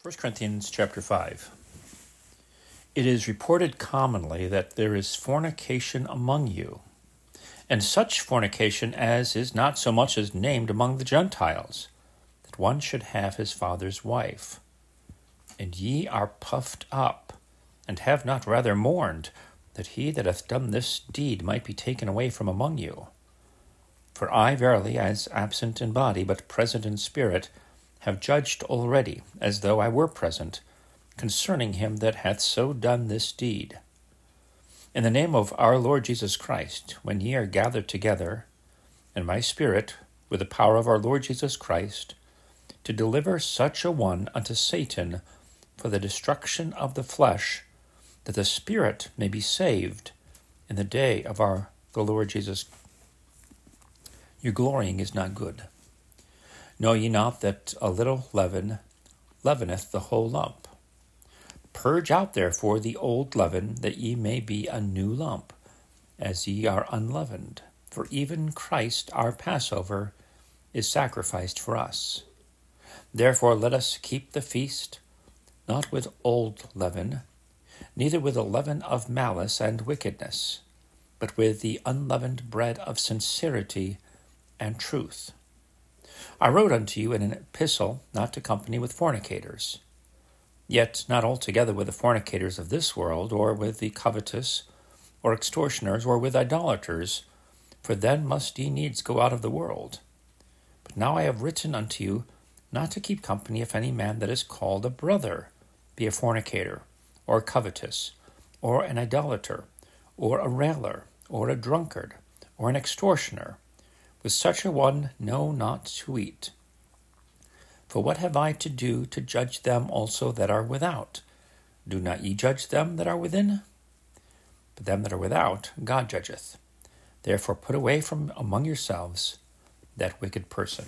1 Corinthians chapter 5. It is reported commonly that there is fornication among you, and such fornication as is not so much as named among the Gentiles, that one should have his father's wife. And ye are puffed up, and have not rather mourned, that he that hath done this deed might be taken away from among you. For I verily, as absent in body, but present in spirit, have judged already, as though I were present, concerning him that hath so done this deed. In the name of our Lord Jesus Christ, when ye are gathered together, and my spirit, with the power of our Lord Jesus Christ, to deliver such a one unto Satan for the destruction of the flesh, that the spirit may be saved in the day of our the Lord Jesus your glorying is not good. Know ye not that a little leaven leaveneth the whole lump? Purge out therefore the old leaven, that ye may be a new lump, as ye are unleavened. For even Christ our Passover is sacrificed for us. Therefore let us keep the feast, not with old leaven, neither with the leaven of malice and wickedness, but with the unleavened bread of sincerity and truth. I wrote unto you in an epistle not to company with fornicators, yet not altogether with the fornicators of this world, or with the covetous, or extortioners, or with idolaters, for then must ye needs go out of the world. But now I have written unto you not to keep company if any man that is called a brother be a fornicator, or covetous, or an idolater, or a railer, or a drunkard, or an extortioner with such a one no not to eat. For what have I to do to judge them also that are without? Do not ye judge them that are within? But them that are without God judgeth. Therefore put away from among yourselves that wicked person.